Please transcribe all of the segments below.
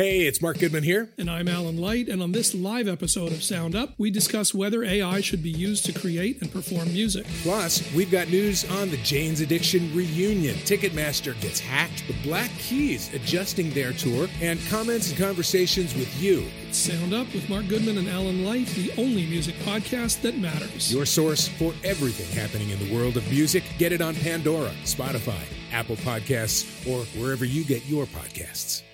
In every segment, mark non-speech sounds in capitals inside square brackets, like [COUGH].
Hey, it's Mark Goodman here. And I'm Alan Light, and on this live episode of Sound Up, we discuss whether AI should be used to create and perform music. Plus, we've got news on the Jane's Addiction reunion. Ticketmaster gets hacked, the Black Keys adjusting their tour, and comments and conversations with you. It's Sound Up with Mark Goodman and Alan Light, the only music podcast that matters. Your source for everything happening in the world of music. Get it on Pandora, Spotify, Apple Podcasts, or wherever you get your podcasts.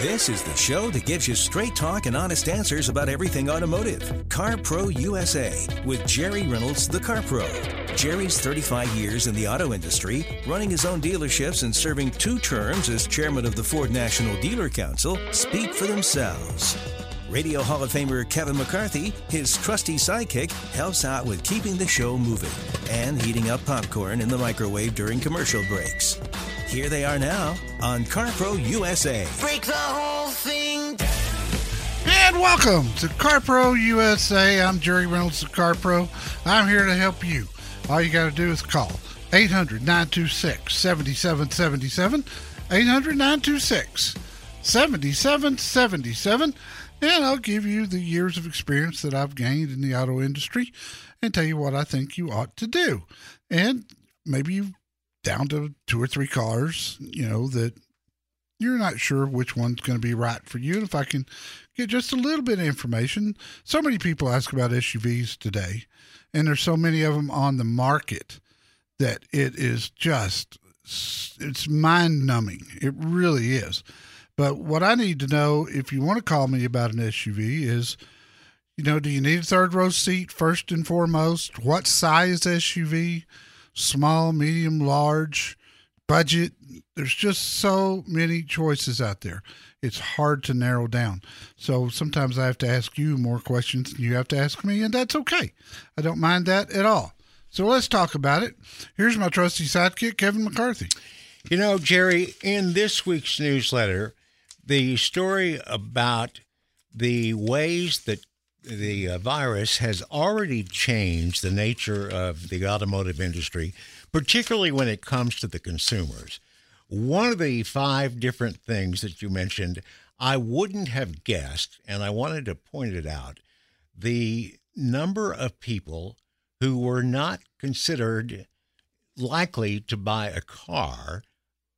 This is the show that gives you straight talk and honest answers about everything automotive. Car Pro USA with Jerry Reynolds, the Car Pro. Jerry's 35 years in the auto industry, running his own dealerships and serving two terms as chairman of the Ford National Dealer Council, speak for themselves. Radio Hall of Famer Kevin McCarthy, his trusty sidekick, helps out with keeping the show moving and heating up popcorn in the microwave during commercial breaks. Here they are now on CarPro USA. Break the whole thing down. And welcome to CarPro USA. I'm Jerry Reynolds of CarPro. I'm here to help you. All you got to do is call 800 926 7777. 800 926 7777. And I'll give you the years of experience that I've gained in the auto industry and tell you what I think you ought to do. And maybe you down to two or three cars, you know, that you're not sure which one's going to be right for you. And if I can get just a little bit of information, so many people ask about SUVs today, and there's so many of them on the market that it is just it's mind numbing. It really is. But what I need to know if you want to call me about an SUV is, you know, do you need a third row seat first and foremost? What size SUV? Small, medium, large, budget. There's just so many choices out there. It's hard to narrow down. So sometimes I have to ask you more questions than you have to ask me, and that's okay. I don't mind that at all. So let's talk about it. Here's my trusty sidekick, Kevin McCarthy. You know, Jerry, in this week's newsletter, the story about the ways that the uh, virus has already changed the nature of the automotive industry, particularly when it comes to the consumers. One of the five different things that you mentioned, I wouldn't have guessed, and I wanted to point it out the number of people who were not considered likely to buy a car.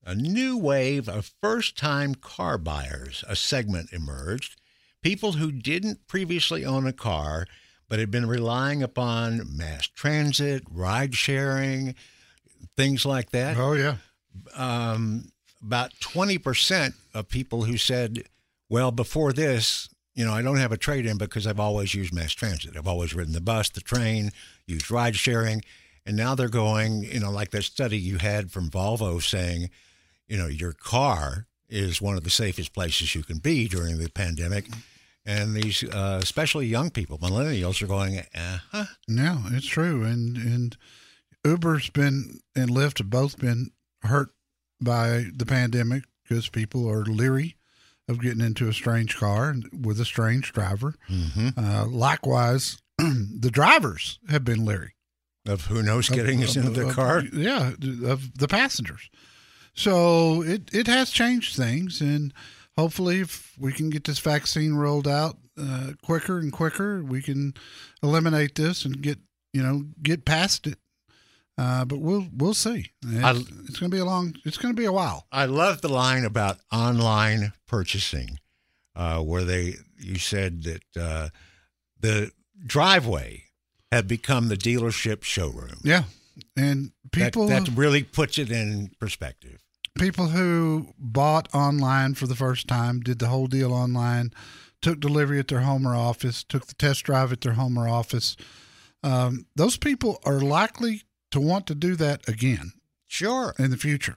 A new wave of first time car buyers, a segment emerged people who didn't previously own a car but had been relying upon mass transit, ride sharing, things like that. Oh, yeah. Um, about 20% of people who said, well, before this, you know, I don't have a trade in because I've always used mass transit. I've always ridden the bus, the train, used ride sharing. And now they're going, you know, like that study you had from Volvo saying, you know, your car is one of the safest places you can be during the pandemic and these uh, especially young people, millennials, are going, uh-huh. No, it's true, and and Uber's been and Lyft have both been hurt by the pandemic because people are leery of getting into a strange car with a strange driver. Mm-hmm. Uh, likewise, [CLEARS THROAT] the drivers have been leery of who knows getting of, us into of, the of, car. Yeah, of the passengers. So it it has changed things and hopefully, if we can get this vaccine rolled out uh, quicker and quicker, we can eliminate this and get you know get past it. Uh, but we'll we'll see. It's, I, it's going to be a long. It's going to be a while. I love the line about online purchasing, uh, where they you said that uh, the driveway had become the dealership showroom. Yeah, and people that, that really puts it in perspective people who bought online for the first time, did the whole deal online, took delivery at their home or office, took the test drive at their home or office, um, those people are likely to want to do that again. Sure. In the future.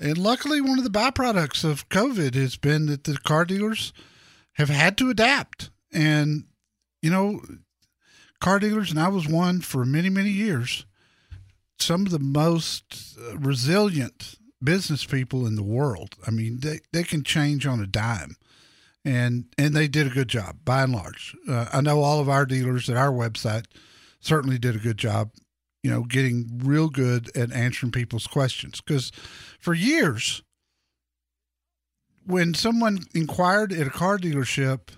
and luckily, one of the byproducts of COVID has been that the car dealers have had to adapt. And, you know, car dealers, and I was one for many, many years, some of the most resilient business people in the world. I mean, they, they can change on a dime. And and they did a good job by and large. Uh, I know all of our dealers at our website certainly did a good job, you know, getting real good at answering people's questions. Because for years, when someone inquired at a car dealership,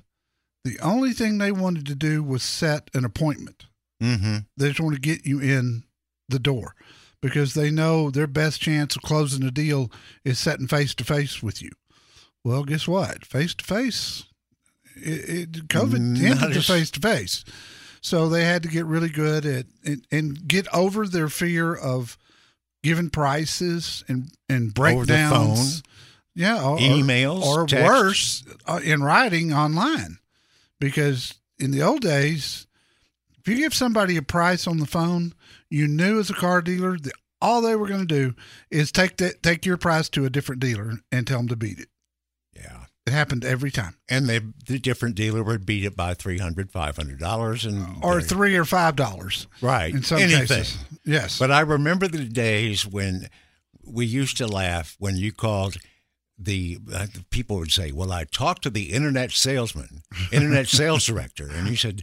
the only thing they wanted to do was set an appointment. Mm-hmm. They just want to get you in the door because they know their best chance of closing a deal is sitting face to face with you. Well, guess what? Face to face, COVID ended the face to face. So they had to get really good at and, and get over their fear of giving prices and and Over the breakdowns. phone. Yeah, or, Emails, or texts. worse, uh, in writing online, because in the old days, if you give somebody a price on the phone, you knew as a car dealer that all they were going to do is take that take your price to a different dealer and tell them to beat it. Yeah. It happened every time, And they, the different dealer would beat it by $300, $500. And or they- three or five dollars Right. in some Anything. cases. Yes, But I remember the days when we used to laugh when you called the, uh, the people would say, "Well, I talked to the internet salesman, internet [LAUGHS] sales director," and you said,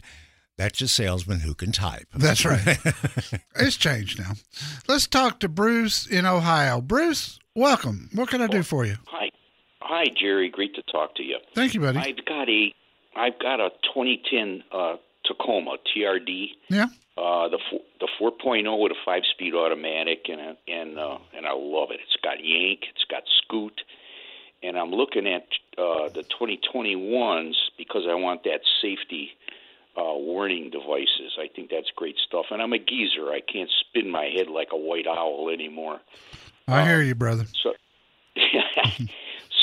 "That's a salesman who can type." that's right. [LAUGHS] it's changed now. Let's talk to Bruce in Ohio. Bruce, welcome. What can I do for you? Hi, hi, Jerry. Great to talk to you. Thank you, buddy. I've got a, I've got a 2010 uh, Tacoma TRD, yeah. uh, the four, the 4.0 with a five-speed automatic, and a, and uh, and I love it. It's got yank, it's got scoot, and I'm looking at uh, the 2021s because I want that safety uh, warning devices. I think that's great stuff. And I'm a geezer. I can't spin my head like a white owl anymore. I hear you, brother. So, [LAUGHS]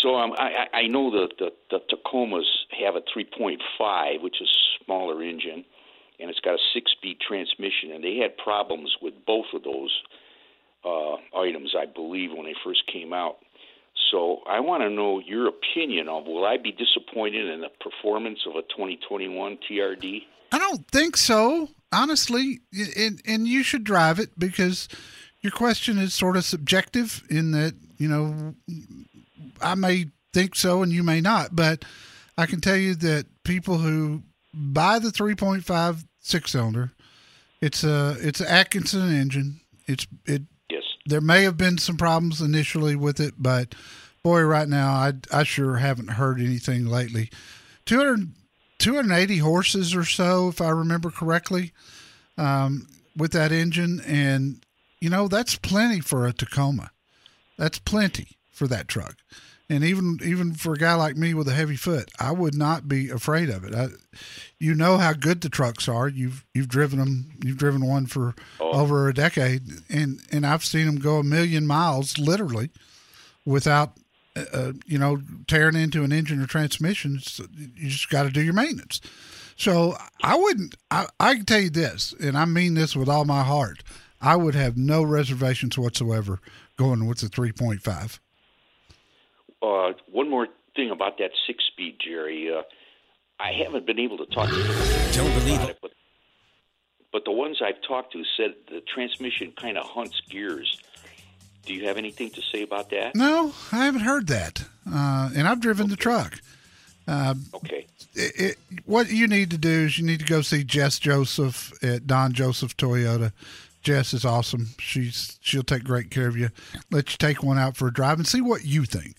so um, I, I I know that the, the Tacomas have a 3.5, which is smaller engine, and it's got a six-speed transmission, and they had problems with both of those uh, items, I believe, when they first came out. So I want to know your opinion of will I be disappointed in the performance of a 2021 TRD? I don't think so, honestly. And and you should drive it because your question is sort of subjective in that you know I may think so and you may not, but I can tell you that people who buy the 3.5 six cylinder, it's a it's an Atkinson engine. It's it. There may have been some problems initially with it, but boy, right now I I sure haven't heard anything lately. 200, 280 horses or so, if I remember correctly, um, with that engine, and you know that's plenty for a Tacoma. That's plenty for that truck, and even even for a guy like me with a heavy foot, I would not be afraid of it. I, you know how good the trucks are. You've you've driven them. You've driven one for over a decade, and and I've seen them go a million miles literally without. Uh, you know, tearing into an engine or transmission, So you just got to do your maintenance. So I wouldn't. I, I can tell you this, and I mean this with all my heart. I would have no reservations whatsoever going with the 3.5. Uh, one more thing about that six-speed, Jerry. Uh, I haven't been able to talk to Don't believe about it, but but the ones I've talked to said the transmission kind of hunts gears. Do you have anything to say about that? No, I haven't heard that, uh, and I've driven the truck. Okay. It, it, what you need to do is you need to go see Jess Joseph at Don Joseph Toyota. Jess is awesome. She's she'll take great care of you. Let you take one out for a drive and see what you think.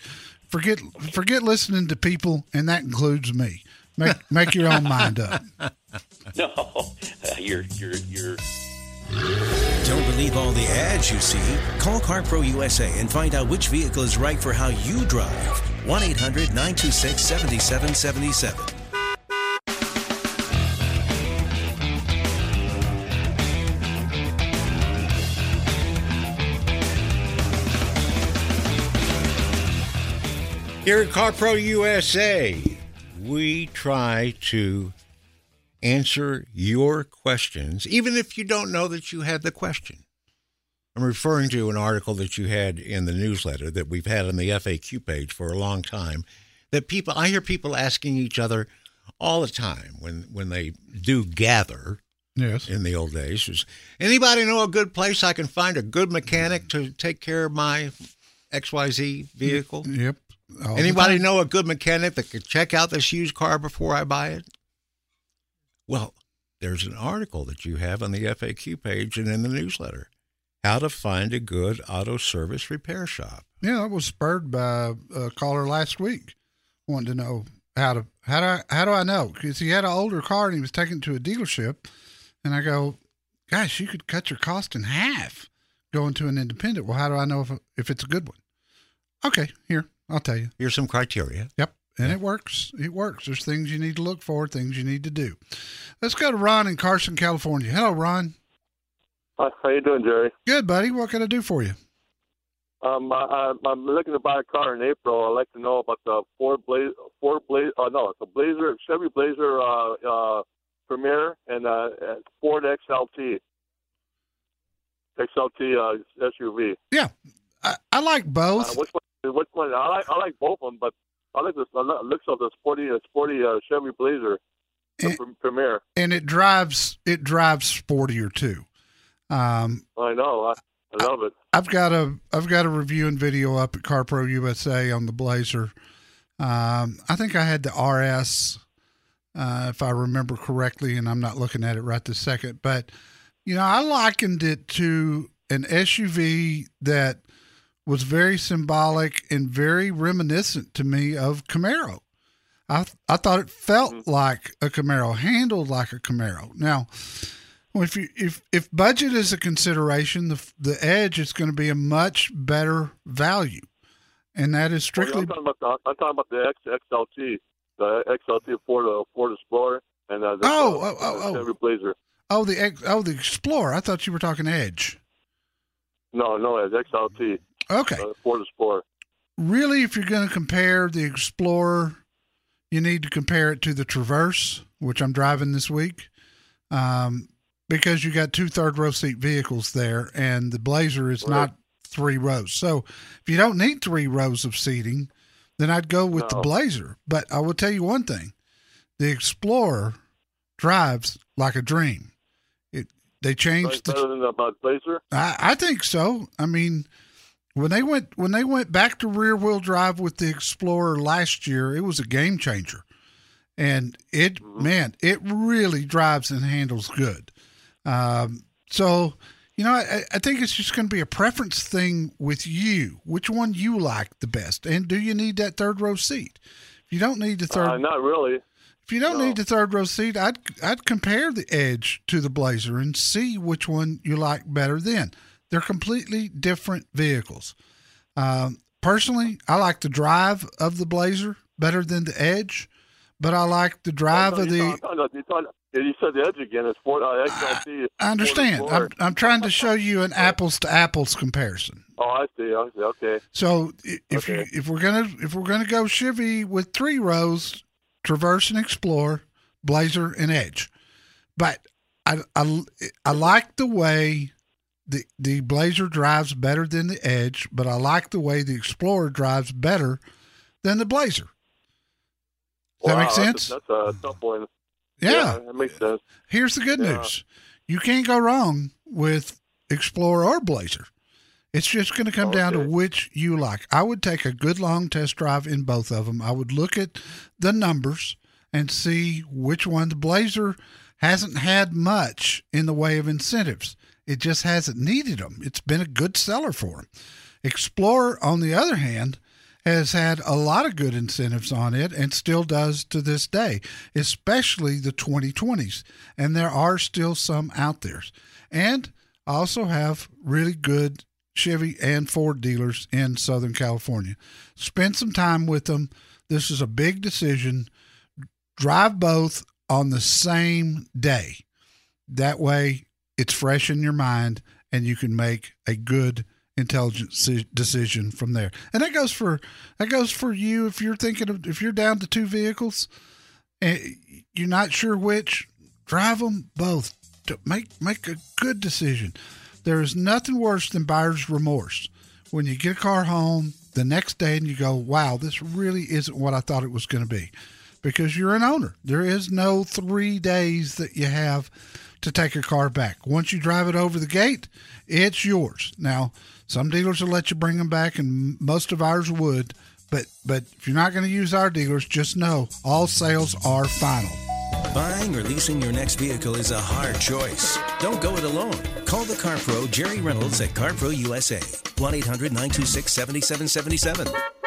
Forget forget listening to people, and that includes me. Make [LAUGHS] make your own mind up. No, [LAUGHS] you're you're you're Don't believe all the ads you see. Call CarPro USA and find out which vehicle is right for how you drive. 1 800 926 7777. Here at CarPro USA, we try to answer your questions, even if you don't know that you had the question. I'm referring to an article that you had in the newsletter that we've had on the FAQ page for a long time. That people, I hear people asking each other all the time when when they do gather Yes. in the old days. Was anybody know a good place I can find a good mechanic to take care of my XYZ vehicle? Yep. Oh, All Anybody know a good mechanic that could check out this used car before I buy it? Well, there's an article that you have on the FAQ page and in the newsletter. How to find a good auto service repair shop. Yeah, that was spurred by a caller last week wanting to know how to how do I, how do I know? Because he had an older car and he was taking it to a dealership, and I go, gosh, you could cut your cost in half going to an independent. Well, how do I know if if it's a good one? Okay, here I'll tell you. Here's some criteria. Yep. And it works. It works. There's things you need to look for, things you need to do. Let's go to Ron in Carson, California. Hello, Ron. Hi, how you doing, Jerry? Good, buddy. What can I do for you? Um, I, I, I'm looking to buy a car in April. I'd like to know about the Ford Blazer, Ford Blazer, uh, no, it's a Blazer, Chevy Blazer uh, uh, Premier and uh, uh, Ford XLT, XLT uh, SUV. Yeah, I, I like Uh, both. which one? Which one? I like I like both of them, but I like the looks of the sporty uh, sporty uh, Chevy Blazer the Eh. Premier. and it drives it drives sportier too. Um, I know. I, I love it. I've got a I've got a review and video up at CarPro USA on the Blazer. Um, I think I had the RS, uh, if I remember correctly, and I'm not looking at it right this second. But you know, I likened it to an SUV that was very symbolic and very reminiscent to me of Camaro. I I thought it felt like a Camaro, handled like a Camaro. Now, if you if if budget is a consideration, the the Edge is going to be a much better value, and that is Oh, strictly I'm talking about the, talking about the X, XLT, the XLT Ford uh, Ford Explorer, and uh, the, Oh, uh, oh, oh, the oh. Blazer. oh the oh the Explorer. I thought you were talking Edge. No, no, it's XLT, Okay, uh, Ford Explorer. really, if you're going to compare the Explorer, you need to compare it to the Traverse, which I'm driving this week, um, because you got two third row seat vehicles there, and the Blazer is Right. not three rows. So if you don't need three rows of seating, then I'd go with the Blazer. But I will tell you one thing: the Explorer drives like a dream. It they Like changed the better than the Blazer. I, I think so. I mean, when they went when they went back to rear wheel drive with the Explorer last year, it was a game changer, and it man, it really drives and handles good. Um, so you know, I, I think it's just going to be a preference thing with you, which one you like the best, and do you need that third row seat? If you don't need the third, Uh, not really. if you don't No. need the third row seat, I'd I'd compare the Edge to the Blazer and see which one you like better. Then they're completely different vehicles. Um, personally, I like the drive of the Blazer better than the Edge, but I like the drive of the. talk- no, you, said the Edge again. It's Ford uh, XLT. I understand. I'm, I'm trying to show you an apples to apples comparison. Oh, I see. I see. Okay. So if you if we're gonna if we're gonna go Chevy with three rows, Traverse and Explore, Blazer and Edge, but I I, I like the way the the Blazer drives better than the Edge, but I like the way the Explorer drives better than the Blazer. Does that Wow, make sense? That's, a- that's a yeah. that makes sense. Here's the good Yeah. news: you can't go wrong with Explorer or Blazer. It's just going to come oh, down to which you like. I would take a good long test drive in both of them. I would look at the numbers and see which one. The Blazer hasn't had much in the way of incentives. It just hasn't needed them. It's been a good seller for them. Explorer, on the other hand, has had a lot of good incentives on it and still does to this day, especially the 2020s. And there are still some out there. And I also have really good Chevy and Ford dealers in Southern California. Spend some time with them. This is a big decision. Drive both on the same day. That way, it's fresh in your mind and you can make a good intelligent decision from there. And that goes for that goes for you if you're thinking of if you're down to two vehicles and you're not sure which, drive them both. To make make a good decision. There is nothing worse than buyer's remorse when you get a car home the next day and you go, "Wow, this really isn't what I thought it was going to be." because you're an owner. There is no three days that you have to take your car back. Once you drive it over the gate, it's yours. Now, some dealers will let you bring them back, and most of ours would. But but if you're not going to use our dealers, just know all sales are final. Buying or leasing your next vehicle is a hard choice. Don't go it alone. Call the Car Pro Jerry Reynolds at CarPro USA. 1 800 926 7777.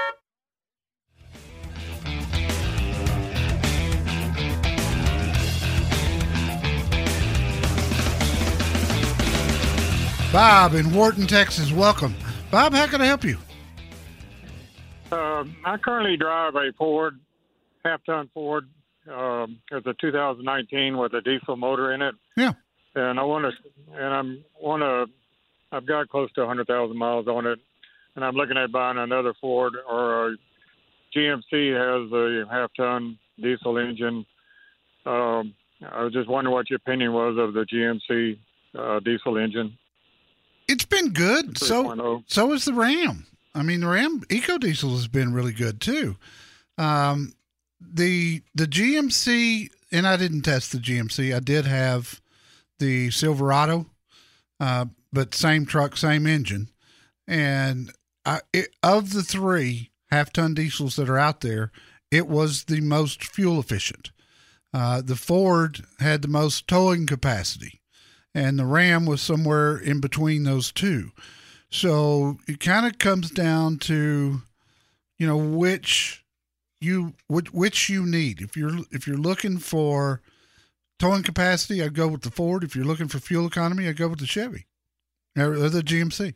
Bob in Wharton, Texas, welcome. Bob, how can I help you? Uh, I currently drive a Ford, half-ton Ford. Um, it's a 2019 with a diesel motor in it. Yeah. And I want to, and I'm want to, I've got close to 100,000 miles on it, and I'm looking at buying another Ford or a GMC has a half-ton diesel engine. Um, I was just wondering what your opinion was of the GMC uh, diesel engine. It's been good. So 3.0. so is the Ram. I mean, the Ram EcoDiesel has been really good too. Um, the the GMC, and I didn't test the GMC. I did have the Silverado, uh, but same truck, same engine, and I, it, of the three half ton diesels that are out there, it was the most fuel efficient. Uh, the Ford had the most towing capacity, and the Ram was somewhere in between those two. So it kind of comes down to, you know, which you which, which you need. If you're if you're looking for towing capacity, I'd go with the Ford. If you're looking for fuel economy, I'd go with the Chevy or the GMC.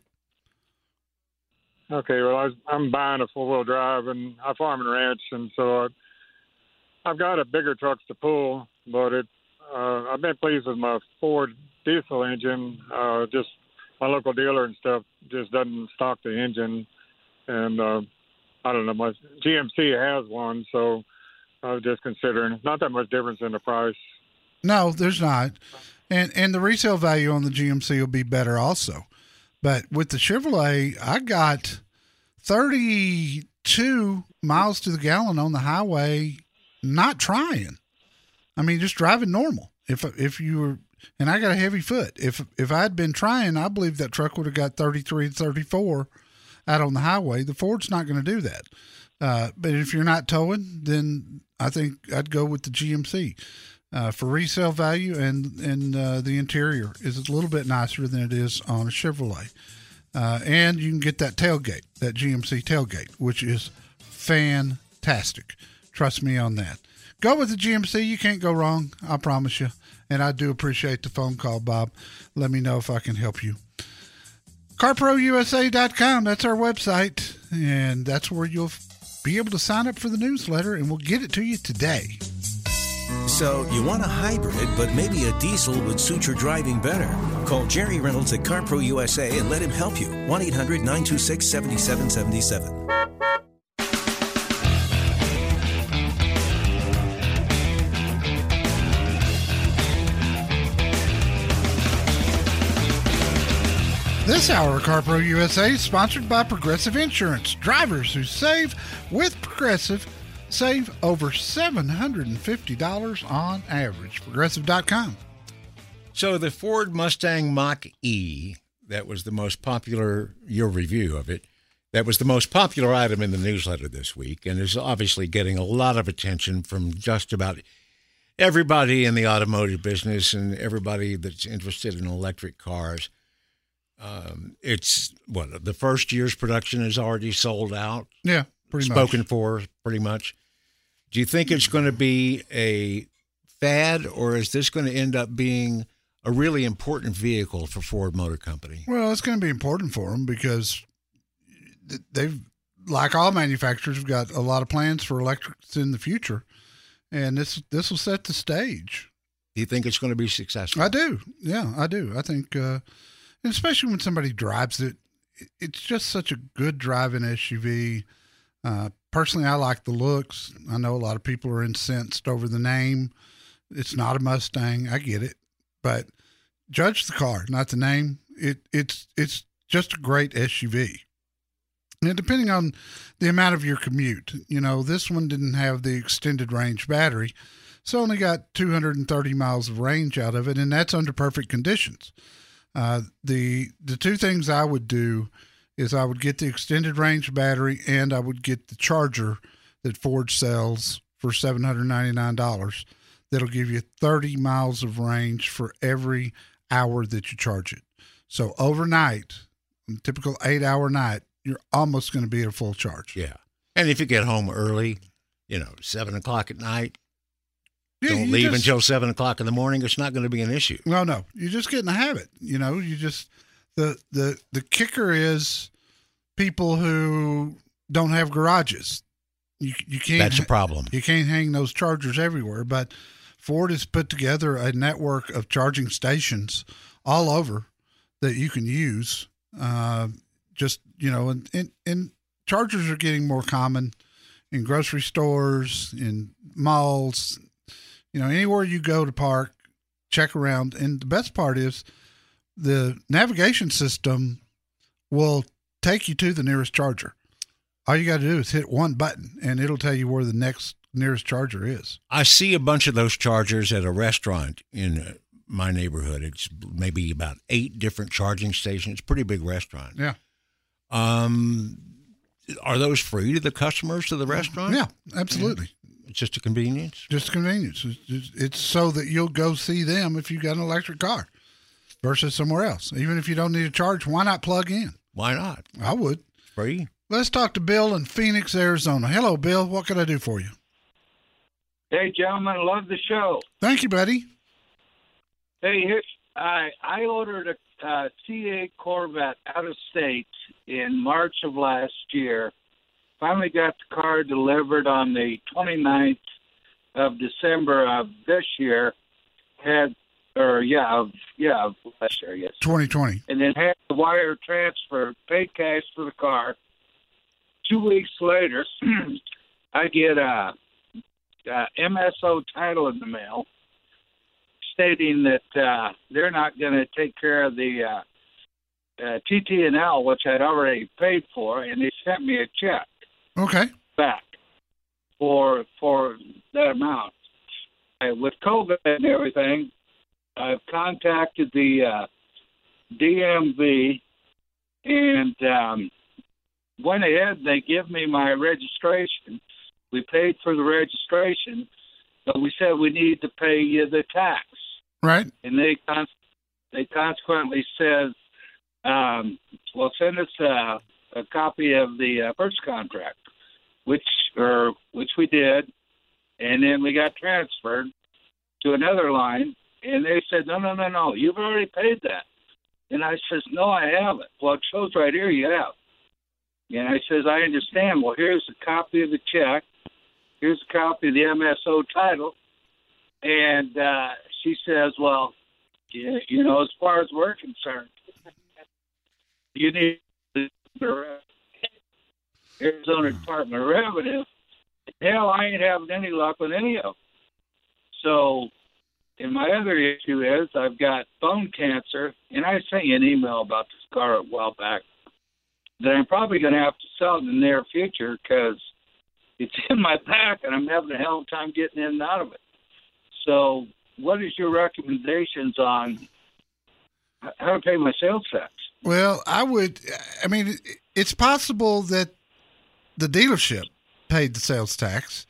Okay, well, I was, I'm buying a four wheel drive, and I farm and ranch, and so I, I've got a bigger trucks to pull, but it uh, I've been pleased with my Ford diesel engine. Uh, just my local dealer and stuff just doesn't stock the engine, and uh, I don't know. My GMC has one, so I was just considering. Not that much difference in the price. No, there's not. And and the resale value on the GMC will be better also. But with the Chevrolet, I got 32 miles to the gallon on the highway not trying. I mean just driving normal. If if you were and I got a heavy foot. If if I'd been trying, I believe that truck would have got 33 and 34 out on the highway. The Ford's not going to do that. Uh, but if you're not towing, then I think I'd go with the GMC uh, for resale value, and and uh, the interior is a little bit nicer than it is on a Chevrolet. Uh, and you can get that tailgate, that GMC tailgate, which is fantastic. Trust me on that. Go with the GMC. You can't go wrong. I promise you. And I do appreciate the phone call, Bob. Let me know if I can help you. CarProUSA.com. That's our website. And that's where you'll be able to sign up for the newsletter, and we'll get it to you today. So you want a hybrid, but maybe a diesel would suit your driving better. Call Jerry Reynolds at CarPro USA and let him help you. 1 800 926 7777. This hour of CarPro USA is sponsored by Progressive Insurance. Drivers who save with Progressive save over $750 on average. Progressive.com. So the Ford Mustang Mach E, that was the most popular, your review of it, that was the most popular item in the newsletter this week and is obviously getting a lot of attention from just about everybody in the automotive business and everybody that's interested in electric cars. Um, it's what the first year's production is already sold out. Yeah, pretty spoken much. for pretty much. Do you think it's going to be a fad, or is this going to end up being a really important vehicle for Ford Motor Company? Well, it's going to be important for them because they've, like all manufacturers, have got a lot of plans for electrics in the future, and this this will set the stage. Do you think it's going to be successful? I do. Yeah, I do. I think, uh, especially when somebody drives it, it- it's just such a good driving SUV. Uh, personally, I like the looks. I know a lot of people are incensed over the name. It's not a Mustang. I get it, but judge the car, not the name. It it's it's just a great SUV. And depending on the amount of your commute, you know, this one didn't have the extended range battery, so only got 230 miles of range out of it, and that's under perfect conditions. Uh, the the two things I would do is I would get the extended range battery and I would get the charger that Ford sells for seven hundred ninety nine dollars. That'll give you 30 miles of range for every hour that you charge it. So overnight, typical eight hour night, you're almost going to be at a full charge. Yeah. And if you get home early, you know, seven o'clock at night, Yeah, don't leave just- until seven o'clock in the morning. It's not going to be an issue. No, no, you just get in the habit. You know, you just the the the kicker is people who don't have garages. You you can't. That's a problem. You can't hang those chargers everywhere. But Ford has put together a network of charging stations all over that you can use. Uh, just you know, and, and and chargers are getting more common in grocery stores, in malls. You know, anywhere you go to park, check around. And the best part is the navigation system will take you to the nearest charger. All you got to do is hit one button and it'll tell you where the next nearest charger is. I see a bunch of those chargers at a restaurant in uh, my neighborhood. It's maybe about eight different charging stations. Pretty big restaurant. Yeah. Um, are those free to the customers to the restaurant? Yeah, absolutely. It's just a convenience. Just a convenience. It's, it's- it's so that you'll go see them if you got an electric car versus somewhere else. Even if you don't need a charge, why not plug in? Why not? I would. Free. Let's talk to Bill in Phoenix, Arizona. Hello, Bill. What can I do for you? Hey, gentlemen, love the show. Thank you, buddy. Hey, I I ordered a uh, C8 Corvette out of state in March of last year. Finally got the car delivered on the 29th of December of this year. Had or yeah, of, yeah, of last year, yes. 2020. and then had the wire transfer, paid cash for the car. Two weeks later, [CLEARS THROAT] I get a, a MSO title in the mail stating that uh, they're not going to take care of the uh, uh, TT&L, which I'd already paid for, and they sent me a check Okay. back for for that amount. Uh, with COVID and everything, I've contacted the uh, DMV and um, went ahead. They give me my registration. We paid for the registration, but we said we need to pay you the tax, Right. and they con- they consequently said, um, "Well, send us a, a copy of the uh, contract," which or which we did, and then we got transferred to another line, and they said, "No, no, no, no, you've already paid that." And I says, "No, I haven't." Well, it shows right here you have. And I says, "I understand. Well, here's a copy of the check. Here's a copy of the MSO title." And uh, she says, "Well, you, know, as far as we're concerned, you need Arizona Department of Revenue. Hell, I ain't having any luck with any of them. So, and my other issue is I've got bone cancer, and I sent you an email about this car a while back that I'm probably going to have to sell in the near future because it's in my back and I'm having a hell of a time getting in and out of it. So, what is your recommendations on how to pay my sales tax? Well, I would. I mean, it's possible that the dealership paid the sales tax.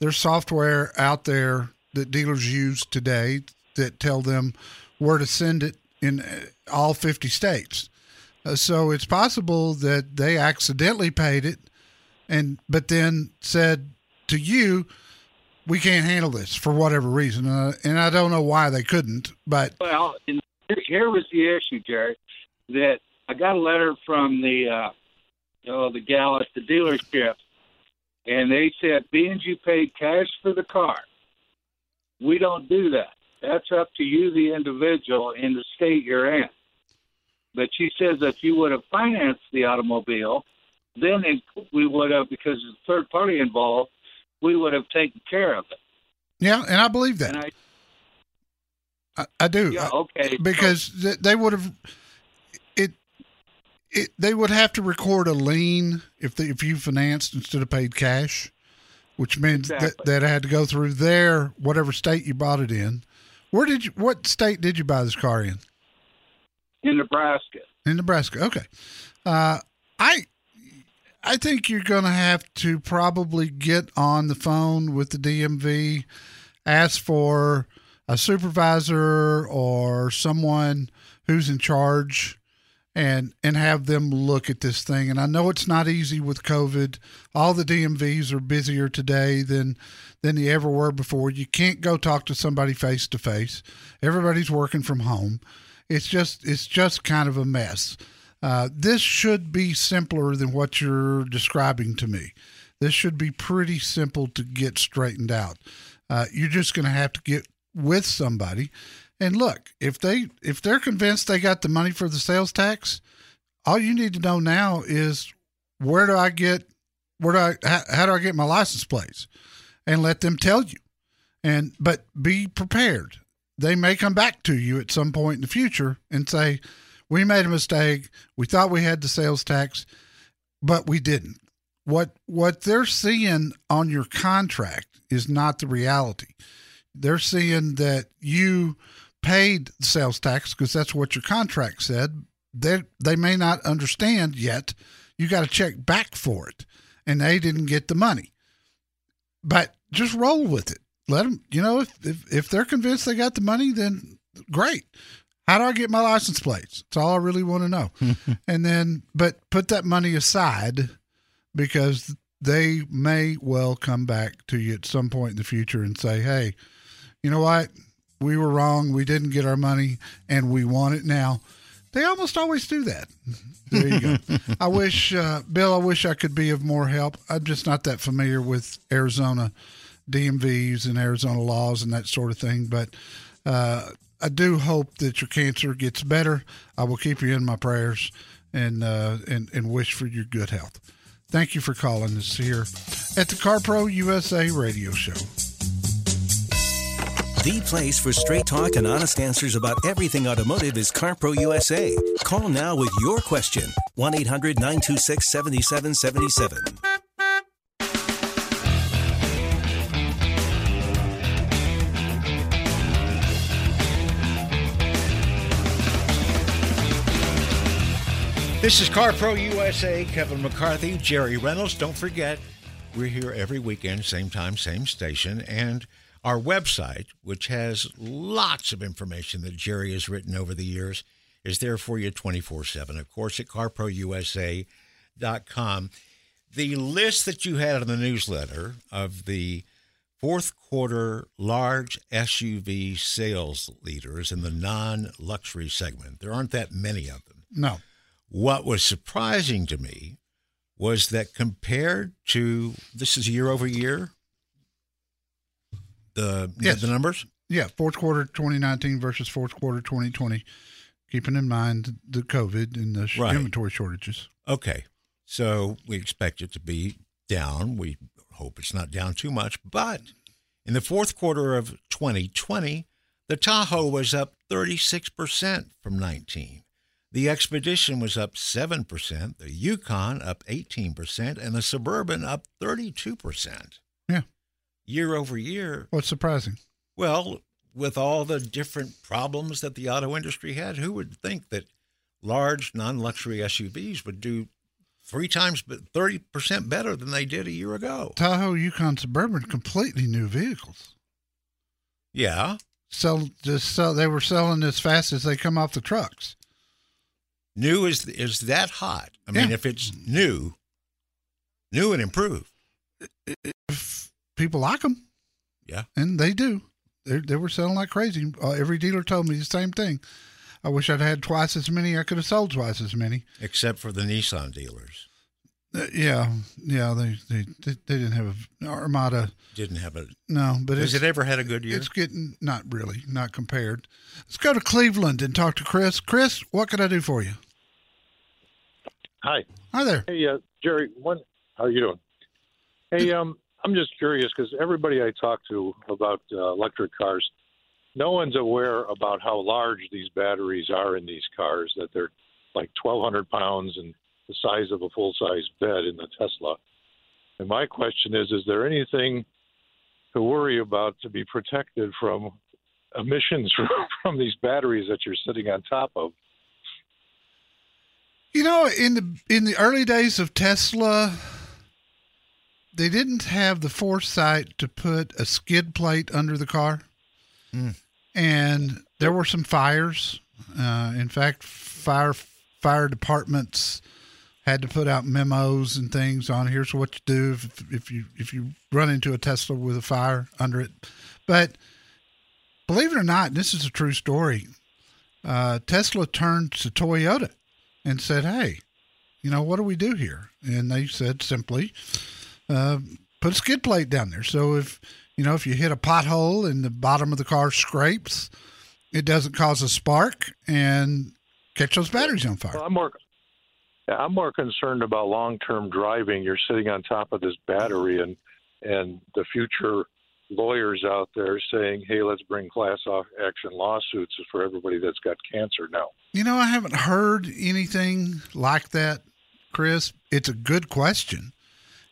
There's software out there that dealers use today that tell them where to send it in uh, all 50 states. Uh, so it's possible that they accidentally paid it, and but then said to you, "We can't handle this for whatever reason," uh, and I don't know why they couldn't, but Well, here was the issue, Jerry, that I got a letter from the uh, oh, the gal at the dealership, and they said, being you paid cash for the car, we don't do that. That's up to you, the individual, in the state you're in. But she says if you would have financed the automobile, then it, we would have, because there's a third party involved, we would have taken care of it. yeah, and I believe that. I, I, I do. yeah, okay. because th- they would have it they would have to record a lien if they, if you financed instead of paid cash, which means Exactly. that that had to go through their whatever state you bought it in. Where did you? What state did you buy this car in? in Nebraska. In Nebraska. Okay. Uh, I I think you're going to have to probably get on the phone with the DMV, ask for a supervisor or someone who's in charge and and have them look at this thing. And I know it's not easy with COVID. All the DMVs are busier today than than they ever were before. You can't go talk to somebody face to face. Everybody's working from home. It's just it's just kind of a mess. Uh, this should be simpler than what you're describing to me. This should be pretty simple to get straightened out. Uh, you're just going to have to get with somebody and look if they if they're convinced they got the money for the sales tax all you need to know now is where do i get where do i how, how do i get my license plates? And let them tell you. And but be prepared. They may come back to you at some point in the future and say we made a mistake. We thought we had the sales tax but we didn't. What what they're seeing on your contract is not the reality. They're seeing that you paid sales tax because that's what your contract said. They they may not understand yet. You got to check back for it, and they didn't get the money. But just roll with it. Let them. You know, if if, if they're convinced they got the money, then great. How do I get my license plates? That's all I really want to know. [LAUGHS] and then, but put that money aside because they may well come back to you at some point in the future and say, "Hey, you know what? We were wrong. We didn't get our money, and we want it now." They almost always do that. [LAUGHS] There you go. I wish, uh, Bill. I wish I could be of more help. I'm just not that familiar with Arizona DMVs and Arizona laws and that sort of thing. But uh, I do hope that your cancer gets better. I will keep you in my prayers and uh, and and wish for your good health. Thank you for calling us here at the CarPro USA Radio Show. The place for straight talk and honest answers about everything automotive is CarPro USA. Call now with your question 1 800 926 7777. This is CarPro USA. Kevin McCarthy, Jerry Reynolds. Don't forget, we're here every weekend, same time, same station, and our website, which has lots of information that Jerry has written over the years, is there for you 24 7. Of course, at carprousa.com. The list that you had in the newsletter of the fourth quarter large SUV sales leaders in the non luxury segment, there aren't that many of them. No. What was surprising to me was that compared to this is year over year, the Yes. the numbers. Yeah, fourth quarter 2019 versus fourth quarter 2020, keeping in mind the COVID and the Right. inventory shortages. Okay, so we expect it to be down. We hope it's not down too much, but in the fourth quarter of 2020, the Tahoe was up 36% from 19. The Expedition was up 7%, the Yukon up 18%, and the Suburban up 32%. Year over year. What's surprising? Well, with all the different problems that the auto industry had, who would think that large non-luxury SUVs would do three times, but thirty percent better than they did a year ago? Tahoe, Yukon, Suburban, completely new vehicles. Yeah, Sell just sell. They were selling as fast as they come off the trucks. new is is that hot? I mean, Yeah. if it's new, new and improved. If people like them, Yeah. and they do. They they were selling like crazy. Uh, every dealer told me the same thing. I wish I'd had twice as many. I could have sold twice as many. except for the Nissan dealers. Uh, yeah, yeah. They, they they they didn't have an Armada. Didn't have a. No, but Has it ever had a good year? It's getting not really, not compared. Let's go to Cleveland and talk to Chris. Chris, what can I do for you? Hi. Hi there. Hey, uh, Jerry. One, how are you doing? Hey, um, I'm just curious because everybody I talk to about uh, electric cars, no one's aware about how large these batteries are in these cars. That they're like 1,200 pounds and the size of a full size bed in the Tesla. And my question is: Is there anything to worry about to be protected from emissions from, [LAUGHS] from these batteries that you're sitting on top of? You know, in the in the early days of Tesla, they didn't have the foresight to put a skid plate under the car, Mm. and there were some fires. Uh, in fact, fire fire departments had to put out memos and things on here's what you do if, if you if you run into a Tesla with a fire under it. But believe it or not, this is a true story. Uh, Tesla turned to Toyota and said, "Hey, you know what do we do here?" And they said simply, uh, "Put a skid plate down there. So if you know if you hit a pothole and the bottom of the car scrapes, it doesn't cause a spark and catch those batteries on fire." Well, I'm more. I'm more concerned about long-term driving. You're sitting on top of this battery, and and the future lawyers out there saying, "Hey, let's bring class off action lawsuits for everybody that's got cancer now." You know, I haven't heard anything like that, Chris. It's a good question.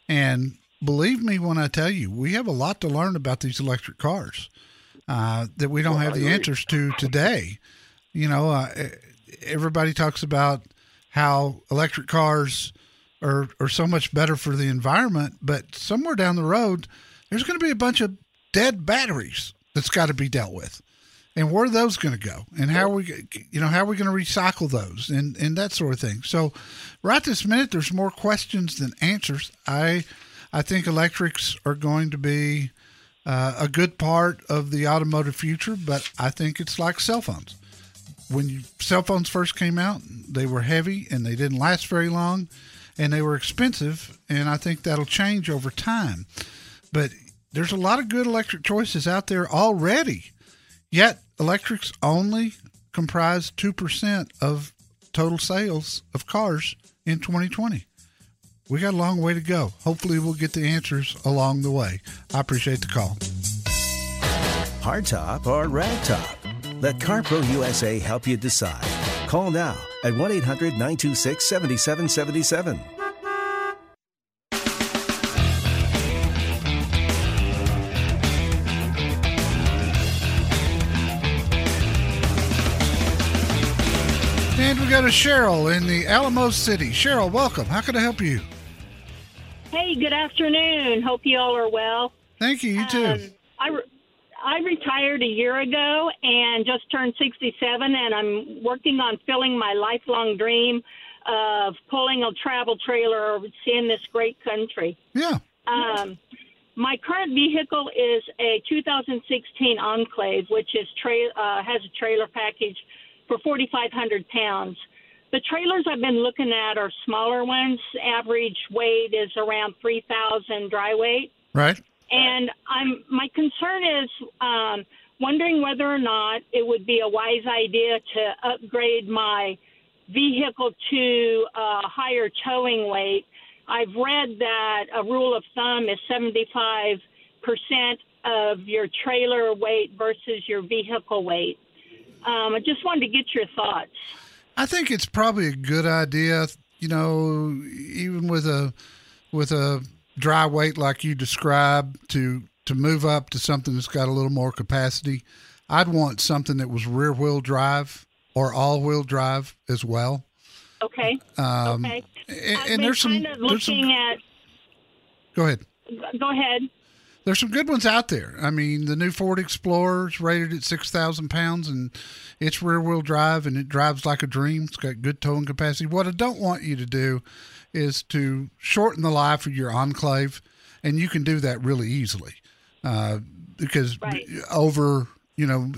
And believe me when I tell you, we have a lot to learn about these electric cars uh, that we don't Well, have the answers to today. You know, uh, everybody talks about how electric cars are, are so much better for the environment, but somewhere down the road, there's going to be a bunch of dead batteries that's got to be dealt with and where are those going to go and how are we you know how are we going to recycle those and and that sort of thing. So right this minute there's more questions than answers. I i think electrics are going to be uh, a good part of the automotive future but i think it's like cell phones. When you, cell phones first came out they were heavy and they didn't last very long and they were expensive and i think that'll change over time. But there's a lot of good electric choices out there already. Yet electrics only comprise 2% of total sales of cars in 2020. We got a long way to go. Hopefully, we'll get the answers along the way. I appreciate the call. Hardtop or ragtop? Let CarPro USA help you decide. Call now at 1 800 926 7777. We go to Cheryl in the Alamo City. Cheryl, welcome. How can I help you? Hey, good afternoon. Hope you all are well. Thank you. You too. Um, I, re- I retired a year ago and just turned 67, and I'm working on filling my lifelong dream of pulling a travel trailer over seeing this great country. Yeah. Um, my current vehicle is a 2016 Enclave, which is tra- uh, has a trailer package for 4,500 pounds. The trailers I've been looking at are smaller ones. Average weight is around 3,000 dry weight. Right. And I'm my concern is um, wondering whether or not it would be a wise idea to upgrade my vehicle to a higher towing weight. I've read that a rule of thumb is 75 percent of your trailer weight versus your vehicle weight. Um, I just wanted to get your thoughts. I think it's probably a good idea, you know, even with a with a dry weight like you described to to move up to something that's got a little more capacity. I'd want something that was rear wheel drive or all wheel drive as well. Okay. Um, okay. and- I've and been there's some- kind of there's some- looking at. Go ahead. Go ahead. There's some good ones out there. I mean, the new Ford Explorer is rated at six thousand pounds, and it's rear wheel drive, and it drives like a dream. It's got good towing capacity. What I don't want you to do is to shorten the life of your Enclave, and you can do that really easily, uh, because over you know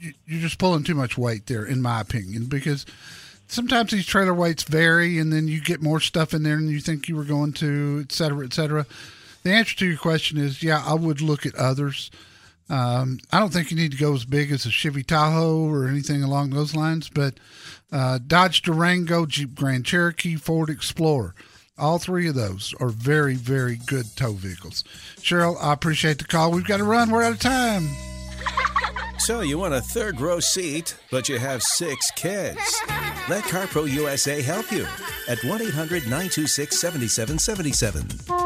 you- you're just pulling too much weight there, in my opinion, because sometimes these trailer weights vary and then you get more stuff in there than you think you were going to, et cetera, et cetera. The answer to your question is yeah, I would look at others. Um, I don't think you need to go as big as a Chevy Tahoe or anything along those lines, but uh, Dodge Durango, Jeep Grand Cherokee, Ford Explorer. All three of those are very, very good tow vehicles. Cheryl, I appreciate the call. We've got to run. We're out of time. [LAUGHS] So you want a third row seat, but you have six kids. Let CarPro USA help you at 1 800 926 7777.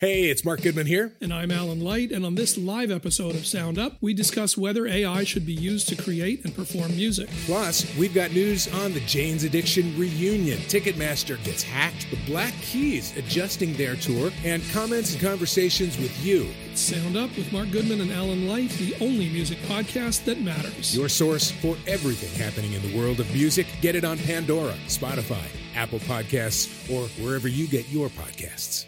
Hey, it's Mark Goodman here. And I'm Alan Light, and on this live episode of Sound Up, we discuss whether AI should be used to create and perform music. Plus, we've got news on the Jane's Addiction reunion. Ticketmaster gets hacked, the Black Keys adjusting their tour, and comments and conversations with you. It's Sound Up with Mark Goodman and Alan Light, the only music podcast that matters. Your source for everything happening in the world of music. Get it on Pandora, Spotify, Apple Podcasts, or wherever you get your podcasts.